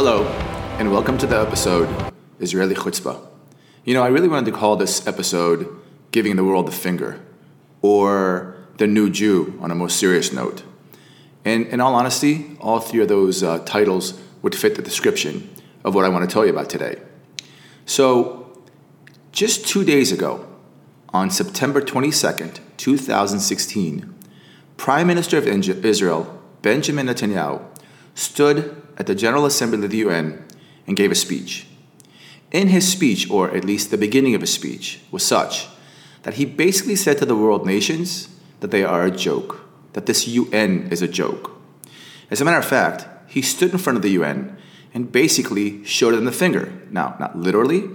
Hello, and welcome to the episode Israeli Chutzpah. You know, I really wanted to call this episode Giving the World the Finger, or The New Jew on a more serious note. And in all honesty, all three of those uh, titles would fit the description of what I want to tell you about today. So, just two days ago, on September 22nd, 2016, Prime Minister of Israel, Benjamin Netanyahu, stood at the General Assembly of the UN and gave a speech. In his speech, or at least the beginning of his speech, was such that he basically said to the world nations that they are a joke, that this UN is a joke. As a matter of fact, he stood in front of the UN and basically showed them the finger. Now, not literally,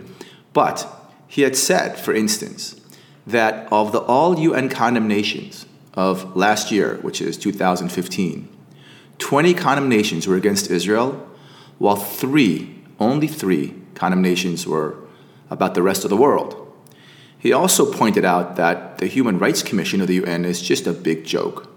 but he had said, for instance, that of the all UN condemnations of last year, which is 2015, 20 condemnations were against Israel, while three, only three, condemnations were about the rest of the world. He also pointed out that the Human Rights Commission of the UN is just a big joke.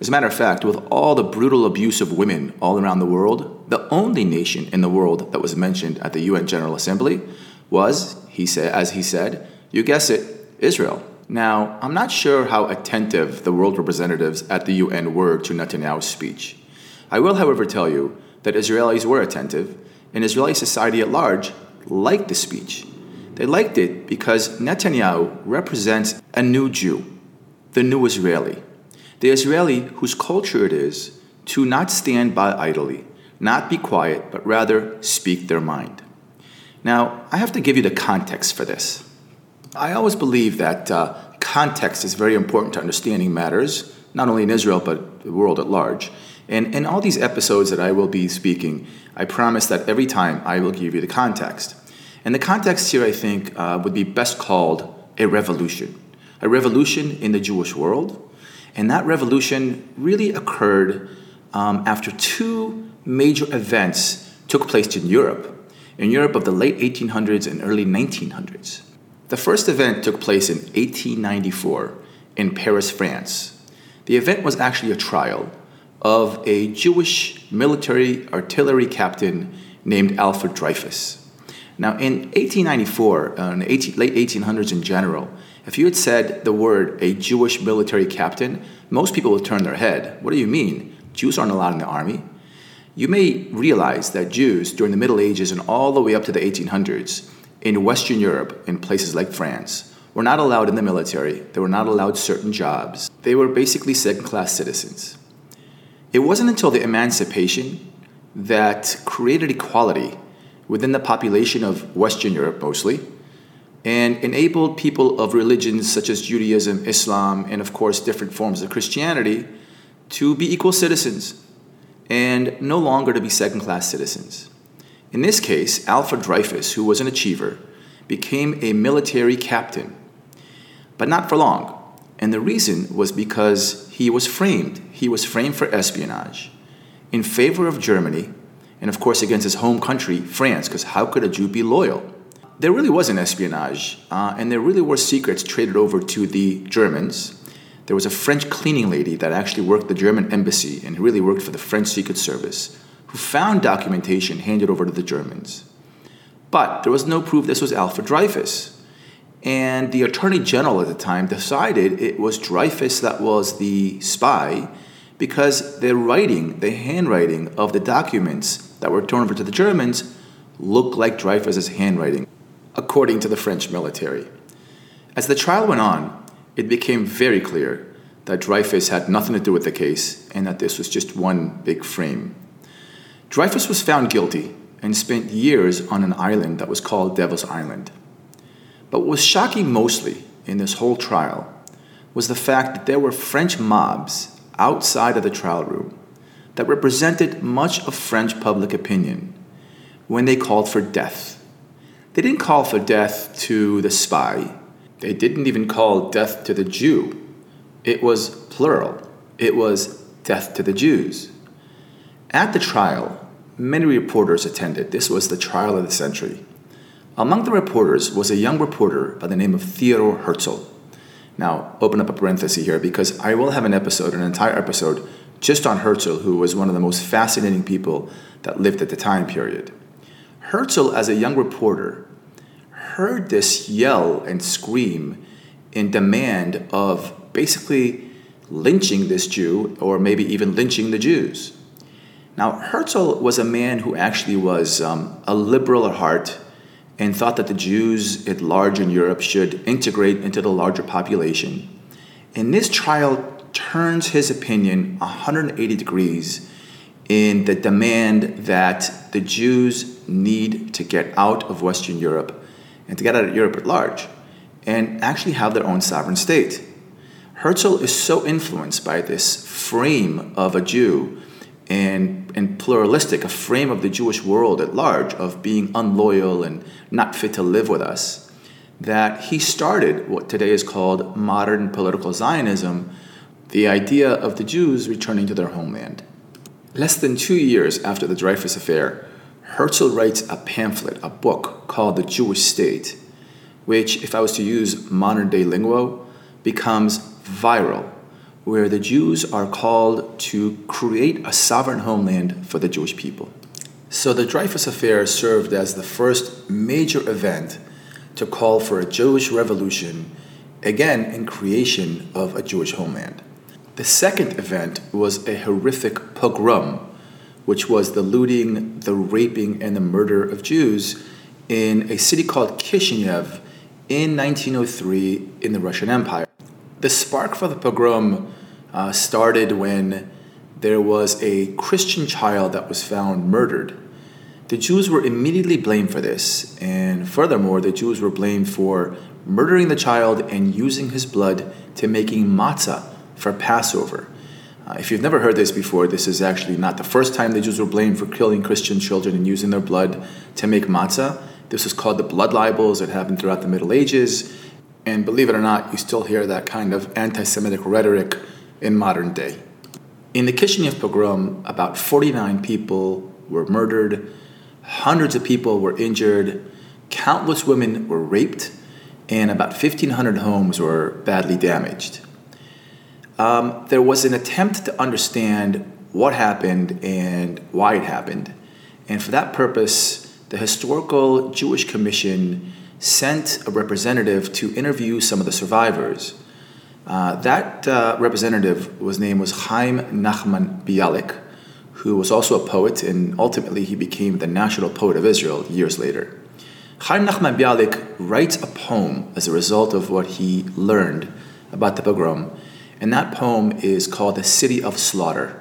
As a matter of fact, with all the brutal abuse of women all around the world, the only nation in the world that was mentioned at the UN General Assembly was, he said, as he said, you guess it, Israel. Now, I'm not sure how attentive the world representatives at the UN were to Netanyahu's speech. I will, however, tell you that Israelis were attentive, and Israeli society at large liked the speech. They liked it because Netanyahu represents a new Jew, the new Israeli, the Israeli whose culture it is to not stand by idly, not be quiet, but rather speak their mind. Now, I have to give you the context for this. I always believe that uh, context is very important to understanding matters, not only in Israel, but the world at large. And in all these episodes that I will be speaking, I promise that every time I will give you the context. And the context here, I think, uh, would be best called a revolution. A revolution in the Jewish world. And that revolution really occurred um, after two major events took place in Europe, in Europe of the late 1800s and early 1900s. The first event took place in 1894 in Paris, France. The event was actually a trial of a Jewish military artillery captain named Alfred Dreyfus. Now, in 1894, uh, in the 18, late 1800s in general, if you had said the word a Jewish military captain, most people would turn their head. What do you mean? Jews aren't allowed in the army. You may realize that Jews during the Middle Ages and all the way up to the 1800s in Western Europe, in places like France, were not allowed in the military. They were not allowed certain jobs. They were basically second class citizens. It wasn't until the emancipation that created equality within the population of Western Europe mostly, and enabled people of religions such as Judaism, Islam, and of course different forms of Christianity to be equal citizens and no longer to be second class citizens. In this case, Alfred Dreyfus, who was an achiever, became a military captain, but not for long. And the reason was because he was framed. He was framed for espionage in favor of Germany and of course against his home country, France, because how could a Jew be loyal? There really was an espionage, uh, and there really were secrets traded over to the Germans. There was a French cleaning lady that actually worked the German embassy and really worked for the French Secret Service, who found documentation handed over to the Germans. But there was no proof this was Alfred Dreyfus. And the Attorney General at the time decided it was Dreyfus that was the spy because the writing, the handwriting of the documents that were turned over to the Germans looked like Dreyfus's handwriting, according to the French military. As the trial went on, it became very clear that Dreyfus had nothing to do with the case and that this was just one big frame. Dreyfus was found guilty and spent years on an island that was called Devil's Island. But what was shocking mostly in this whole trial was the fact that there were French mobs outside of the trial room that represented much of French public opinion when they called for death. They didn't call for death to the spy, they didn't even call death to the Jew. It was plural, it was death to the Jews. At the trial, many reporters attended. This was the trial of the century. Among the reporters was a young reporter by the name of Theodore Herzl. Now, open up a parenthesis here because I will have an episode, an entire episode, just on Herzl, who was one of the most fascinating people that lived at the time period. Herzl, as a young reporter, heard this yell and scream in demand of basically lynching this Jew, or maybe even lynching the Jews. Now, Herzl was a man who actually was um, a liberal at heart and thought that the Jews at large in Europe should integrate into the larger population. And this trial turns his opinion 180 degrees in the demand that the Jews need to get out of Western Europe and to get out of Europe at large and actually have their own sovereign state. Herzl is so influenced by this frame of a Jew and, and pluralistic, a frame of the Jewish world at large of being unloyal and not fit to live with us, that he started what today is called modern political Zionism, the idea of the Jews returning to their homeland. Less than two years after the Dreyfus Affair, Herzl writes a pamphlet, a book called The Jewish State, which, if I was to use modern day lingo, becomes viral where the Jews are called to create a sovereign homeland for the Jewish people. So the Dreyfus Affair served as the first major event to call for a Jewish revolution, again in creation of a Jewish homeland. The second event was a horrific pogrom, which was the looting, the raping, and the murder of Jews in a city called Kishinev in 1903 in the Russian Empire. The spark for the pogrom uh, started when there was a Christian child that was found murdered. The Jews were immediately blamed for this, and furthermore, the Jews were blamed for murdering the child and using his blood to making matzah for Passover. Uh, if you've never heard this before, this is actually not the first time the Jews were blamed for killing Christian children and using their blood to make matzah. This was called the blood libels. It happened throughout the Middle Ages. And believe it or not, you still hear that kind of anti Semitic rhetoric in modern day. In the Kishinev pogrom, about 49 people were murdered, hundreds of people were injured, countless women were raped, and about 1,500 homes were badly damaged. Um, there was an attempt to understand what happened and why it happened. And for that purpose, the Historical Jewish Commission sent a representative to interview some of the survivors. Uh, that uh, representative was name was Chaim Nachman Bialik, who was also a poet, and ultimately he became the national poet of Israel years later. Chaim Nachman Bialik writes a poem as a result of what he learned about the pogrom, and that poem is called The City of Slaughter.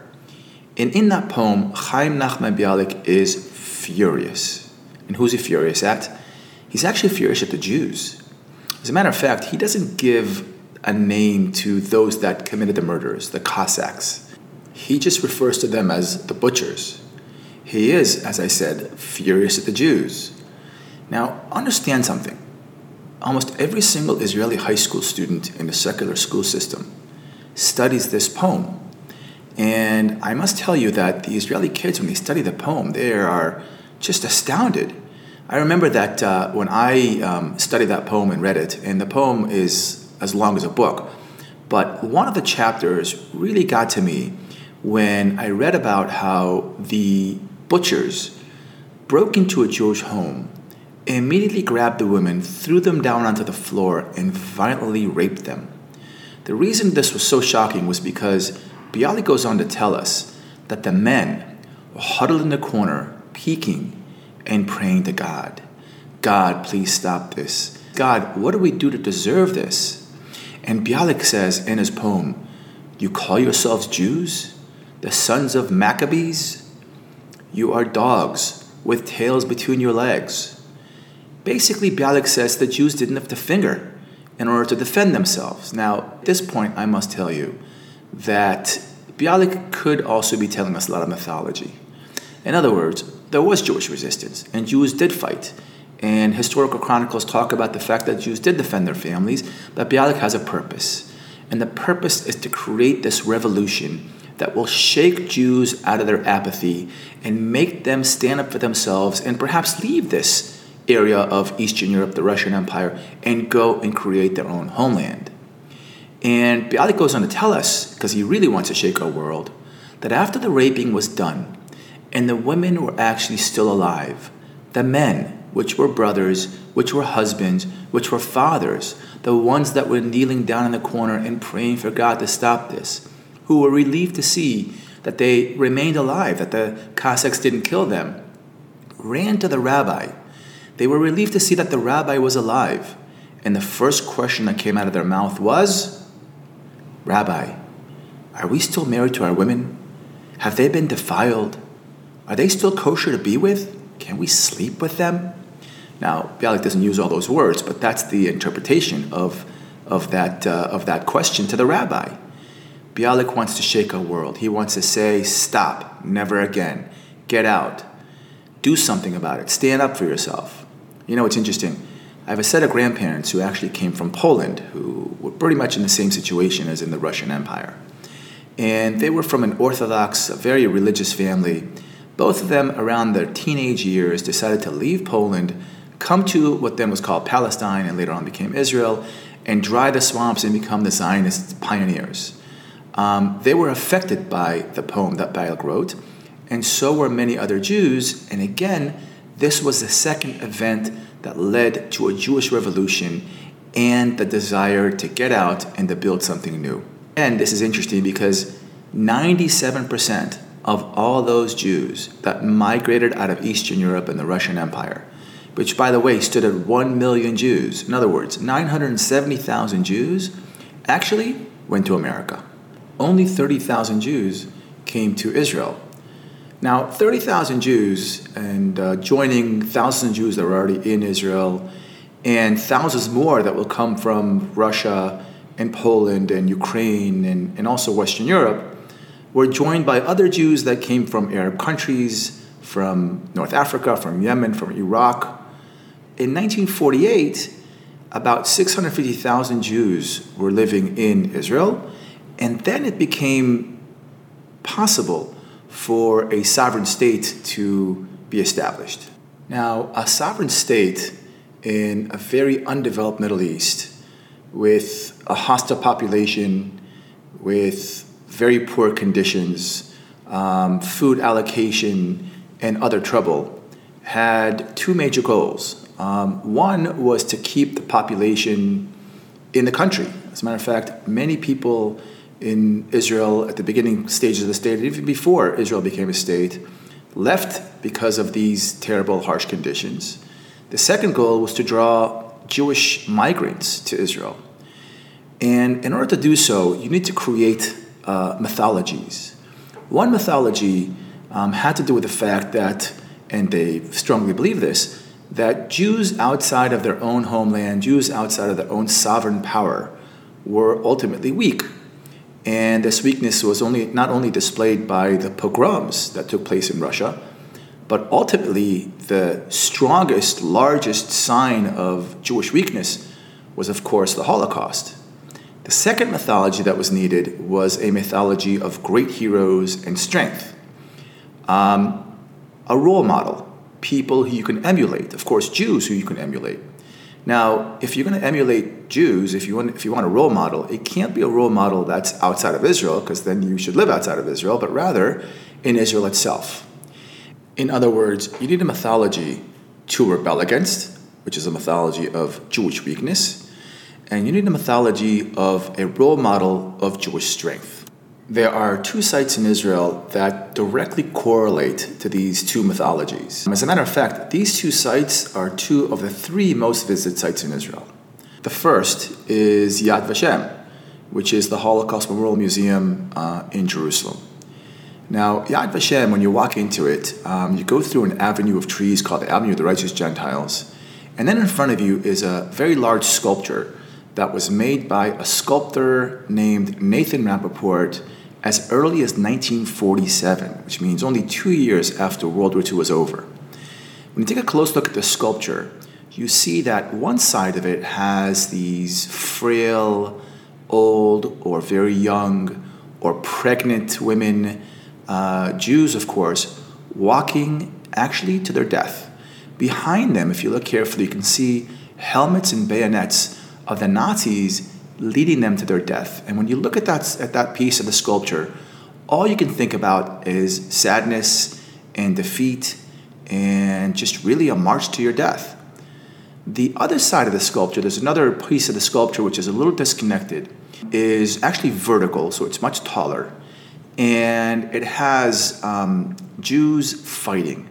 And in that poem, Chaim Nachman Bialik is furious. And who's he furious at? He's actually furious at the Jews. As a matter of fact, he doesn't give a name to those that committed the murders, the Cossacks. He just refers to them as the butchers. He is, as I said, furious at the Jews. Now, understand something. Almost every single Israeli high school student in the secular school system studies this poem. And I must tell you that the Israeli kids, when they study the poem, they are just astounded. I remember that uh, when I um, studied that poem and read it, and the poem is as long as a book. But one of the chapters really got to me when I read about how the butchers broke into a Jewish home, immediately grabbed the women, threw them down onto the floor, and violently raped them. The reason this was so shocking was because Bialik goes on to tell us that the men were huddled in the corner, peeking and praying to God. God, please stop this. God, what do we do to deserve this? And Bialik says in his poem, You call yourselves Jews, the sons of Maccabees? You are dogs with tails between your legs. Basically, Bialik says the Jews didn't lift a finger in order to defend themselves. Now, at this point, I must tell you that Bialik could also be telling us a lot of mythology. In other words, there was Jewish resistance, and Jews did fight. And historical chronicles talk about the fact that Jews did defend their families, but Bialik has a purpose. And the purpose is to create this revolution that will shake Jews out of their apathy and make them stand up for themselves and perhaps leave this area of Eastern Europe, the Russian Empire, and go and create their own homeland. And Bialik goes on to tell us, because he really wants to shake our world, that after the raping was done and the women were actually still alive, the men, which were brothers, which were husbands, which were fathers, the ones that were kneeling down in the corner and praying for God to stop this, who were relieved to see that they remained alive, that the Cossacks didn't kill them, ran to the rabbi. They were relieved to see that the rabbi was alive. And the first question that came out of their mouth was Rabbi, are we still married to our women? Have they been defiled? Are they still kosher to be with? Can we sleep with them? Now, Bialik doesn't use all those words, but that's the interpretation of, of, that, uh, of that question to the rabbi. Bialik wants to shake our world. He wants to say, stop, never again, get out, do something about it, stand up for yourself. You know, it's interesting. I have a set of grandparents who actually came from Poland who were pretty much in the same situation as in the Russian Empire. And they were from an Orthodox, very religious family. Both of them, around their teenage years, decided to leave Poland, come to what then was called Palestine and later on became Israel, and dry the swamps and become the Zionist pioneers. Um, they were affected by the poem that Bialik wrote, and so were many other Jews. And again, this was the second event that led to a Jewish revolution and the desire to get out and to build something new. And this is interesting because 97% of all those Jews that migrated out of Eastern Europe and the Russian Empire, which by the way stood at 1 million Jews, in other words, 970,000 Jews, actually went to America only 30,000 Jews came to Israel. Now, 30,000 Jews and uh, joining thousands of Jews that were already in Israel, and thousands more that will come from Russia and Poland and Ukraine and, and also Western Europe, were joined by other Jews that came from Arab countries, from North Africa, from Yemen, from Iraq. In 1948, about 650,000 Jews were living in Israel and then it became possible for a sovereign state to be established. Now, a sovereign state in a very undeveloped Middle East with a hostile population, with very poor conditions, um, food allocation, and other trouble, had two major goals. Um, one was to keep the population in the country. As a matter of fact, many people in Israel at the beginning stages of the state, even before Israel became a state, left because of these terrible, harsh conditions. The second goal was to draw Jewish migrants to Israel. And in order to do so, you need to create uh, mythologies. One mythology um, had to do with the fact that, and they strongly believe this, that Jews outside of their own homeland, Jews outside of their own sovereign power, were ultimately weak and this weakness was only not only displayed by the pogroms that took place in Russia, but ultimately the strongest, largest sign of Jewish weakness was, of course, the Holocaust. The second mythology that was needed was a mythology of great heroes and strength. Um, a role model, people who you can emulate, of course, Jews who you can emulate. Now, if you're going to emulate Jews, if you want, if you want a role model, it can't be a role model that's outside of Israel, because then you should live outside of Israel, but rather in Israel itself. In other words, you need a mythology to rebel against, which is a mythology of Jewish weakness, and you need a mythology of a role model of Jewish strength. There are two sites in Israel that directly correlate to these two mythologies. As a matter of fact, these two sites are two of the three most visited sites in Israel. The first is Yad Vashem, which is the Holocaust Memorial Museum uh, in Jerusalem. Now, Yad Vashem, when you walk into it, um, you go through an avenue of trees called the Avenue of the Righteous Gentiles, and then in front of you is a very large sculpture that was made by a sculptor named Nathan Rappaport as early as 1947, which means only two years after World War II was over. When you take a close look at the sculpture, you see that one side of it has these frail, old, or very young, or pregnant women, uh, Jews, of course, walking actually to their death. Behind them, if you look carefully, you can see helmets and bayonets of the Nazis leading them to their death. And when you look at that, at that piece of the sculpture, all you can think about is sadness and defeat and just really a march to your death. The other side of the sculpture, there's another piece of the sculpture which is a little disconnected, is actually vertical, so it's much taller. And it has um, Jews fighting.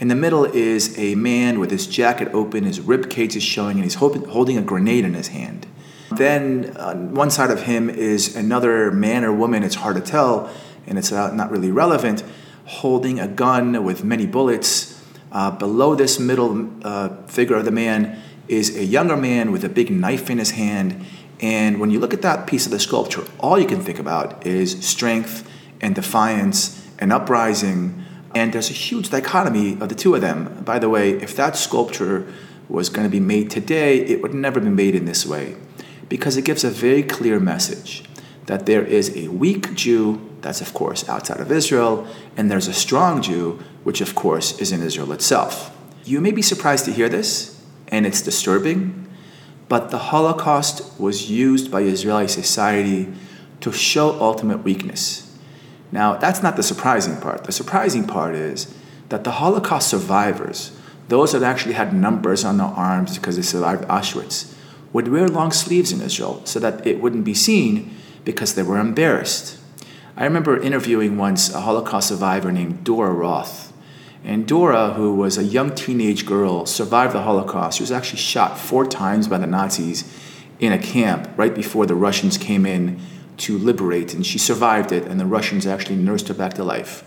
In the middle is a man with his jacket open, his rib cage is showing, and he's holding a grenade in his hand. Then on one side of him is another man or woman, it's hard to tell, and it's not really relevant, holding a gun with many bullets. Uh, below this middle uh, figure of the man is a younger man with a big knife in his hand. And when you look at that piece of the sculpture, all you can think about is strength and defiance and uprising. And there's a huge dichotomy of the two of them. By the way, if that sculpture was going to be made today, it would never be made in this way because it gives a very clear message that there is a weak Jew, that's of course outside of Israel, and there's a strong Jew, which of course is in Israel itself. You may be surprised to hear this, and it's disturbing, but the Holocaust was used by Israeli society to show ultimate weakness. Now, that's not the surprising part. The surprising part is that the Holocaust survivors, those that actually had numbers on their arms because they survived Auschwitz, would wear long sleeves in Israel so that it wouldn't be seen because they were embarrassed. I remember interviewing once a Holocaust survivor named Dora Roth. And Dora, who was a young teenage girl, survived the Holocaust. She was actually shot four times by the Nazis in a camp right before the Russians came in to liberate, and she survived it, and the Russians actually nursed her back to life.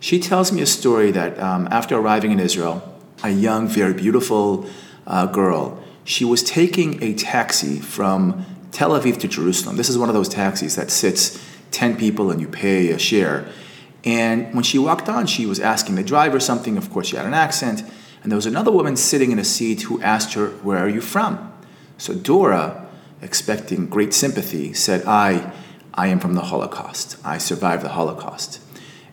She tells me a story that um, after arriving in Israel, a young, very beautiful uh, girl, she was taking a taxi from Tel Aviv to Jerusalem. This is one of those taxis that sits 10 people and you pay a share. And when she walked on, she was asking the driver something. Of course, she had an accent. And there was another woman sitting in a seat who asked her, Where are you from? So Dora, expecting great sympathy, said, I, I am from the Holocaust. I survived the Holocaust.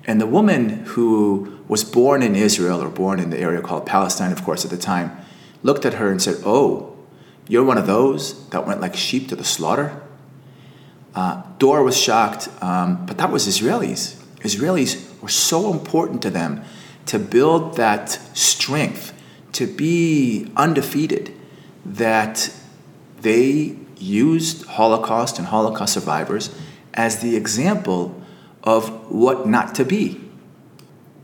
And the woman who was born in Israel or born in the area called Palestine, of course, at the time, looked at her and said, Oh, you're one of those that went like sheep to the slaughter? Uh, was shocked, um, but that was Israelis. Israelis were so important to them to build that strength, to be undefeated, that they used Holocaust and Holocaust survivors as the example of what not to be.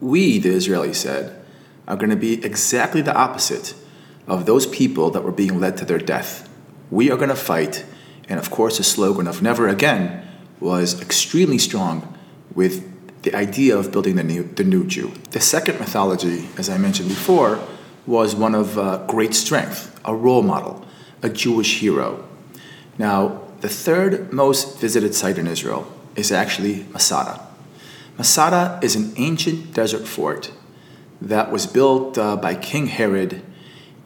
We, the Israelis said, are going to be exactly the opposite of those people that were being led to their death. We are going to fight. And of course, the slogan of never again was extremely strong with the idea of building the new, the new Jew. The second mythology, as I mentioned before, was one of uh, great strength, a role model, a Jewish hero. Now, the third most visited site in Israel is actually Masada. Masada is an ancient desert fort that was built uh, by King Herod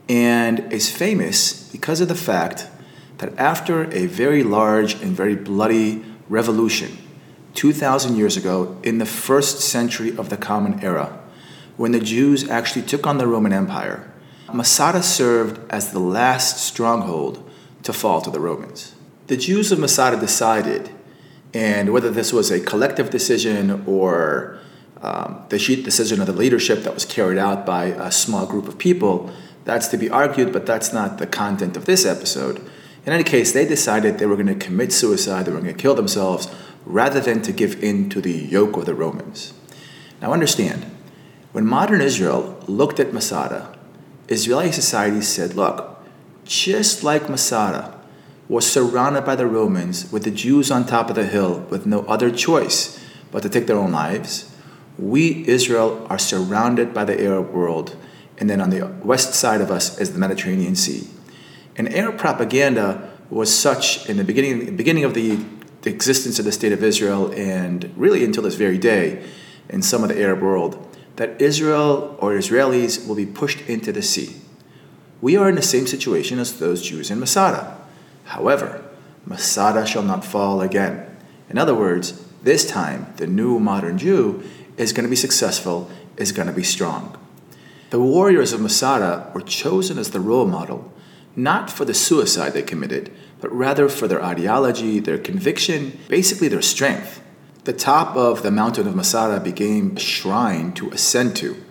and is famous because of the fact that after a very large and very bloody revolution 2,000 years ago, in the first century of the Common Era, when the Jews actually took on the Roman Empire, Masada served as the last stronghold to fall to the Romans. The Jews of Masada decided, and whether this was a collective decision or um, the decision of the leadership that was carried out by a small group of people, that's to be argued, but that's not the content of this episode. In any case, they decided they were going to commit suicide, they were going to kill themselves, rather than to give in to the yoke of the Romans. Now, understand, when modern Israel looked at Masada, Israeli society said, look, just like Masada was surrounded by the Romans with the Jews on top of the hill with no other choice but to take their own lives, we, Israel, are surrounded by the Arab world and then on the west side of us is the Mediterranean Sea. And Arab propaganda was such in the beginning, beginning of the, the existence of the state of Israel, and really until this very day in some of the Arab world, that Israel or Israelis will be pushed into the sea. We are in the same situation as those Jews in Masada. However, Masada shall not fall again. In other words, this time the new modern Jew is going to be successful, is going to be strong. The warriors of Masada were chosen as the role model, not for the suicide they committed, but rather for their ideology, their conviction, basically their strength. The top of the mountain of Masada became a shrine to ascend to.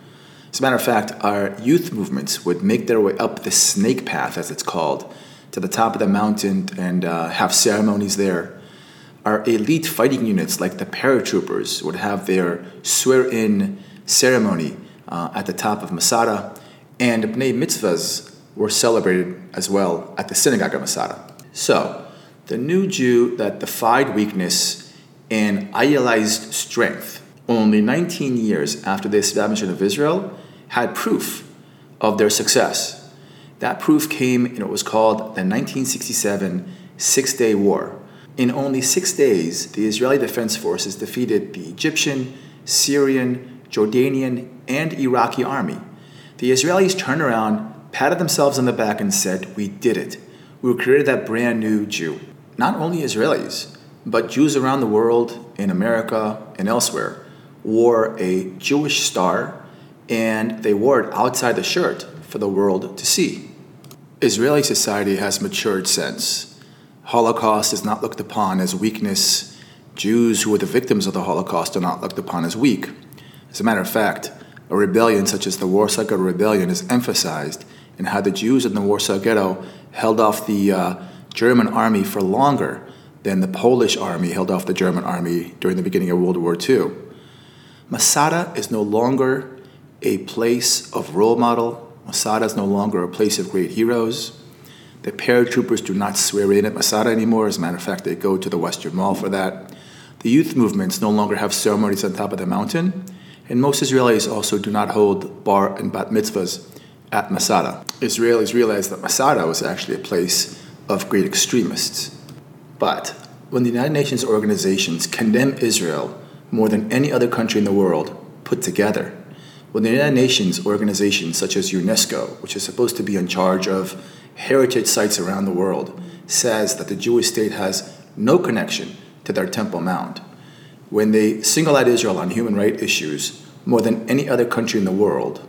As a matter of fact, our youth movements would make their way up the snake path, as it's called, to the top of the mountain and uh, have ceremonies there. Our elite fighting units, like the paratroopers, would have their swear in ceremony uh, at the top of Masada, and Bnei Mitzvahs were celebrated as well at the synagogue of Masada. So, the new Jew that defied weakness and idealized strength, only 19 years after the establishment of Israel, had proof of their success. That proof came in what was called the 1967 Six Day War. In only six days, the Israeli Defense Forces defeated the Egyptian, Syrian, Jordanian, and Iraqi army. The Israelis turned around, patted themselves on the back, and said, We did it. We created that brand new Jew. Not only Israelis, but Jews around the world, in America and elsewhere, wore a Jewish star and they wore it outside the shirt for the world to see. Israeli society has matured since. Holocaust is not looked upon as weakness. Jews who were the victims of the Holocaust are not looked upon as weak. As a matter of fact, a rebellion such as the Warsaw Ghetto Rebellion is emphasized in how the Jews in the Warsaw Ghetto held off the uh, German army for longer than the Polish army held off the German army during the beginning of World War II. Masada is no longer a place of role model. Masada is no longer a place of great heroes. The paratroopers do not swear in at Masada anymore. As a matter of fact, they go to the Western Wall for that. The youth movements no longer have ceremonies on top of the mountain. And most Israelis also do not hold bar and bat mitzvahs at Masada. Israelis realized that Masada was actually a place of great extremists. But when the United Nations organizations condemn Israel more than any other country in the world put together, when the United Nations organizations such as UNESCO, which is supposed to be in charge of heritage sites around the world, says that the Jewish state has no connection to their Temple Mount, when they single out Israel on human rights issues more than any other country in the world,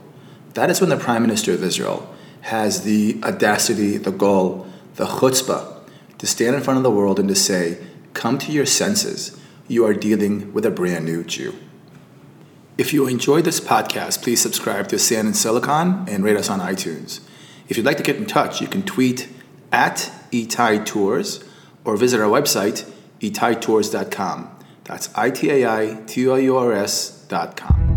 that is when the Prime Minister of Israel has the audacity, the gall, the chutzpah to stand in front of the world and to say, Come to your senses. You are dealing with a brand new Jew. If you enjoyed this podcast, please subscribe to Sand and Silicon and rate us on iTunes. If you'd like to get in touch, you can tweet at Itai Tours or visit our website, itaitours.com. That's I T A I T O U R S.com.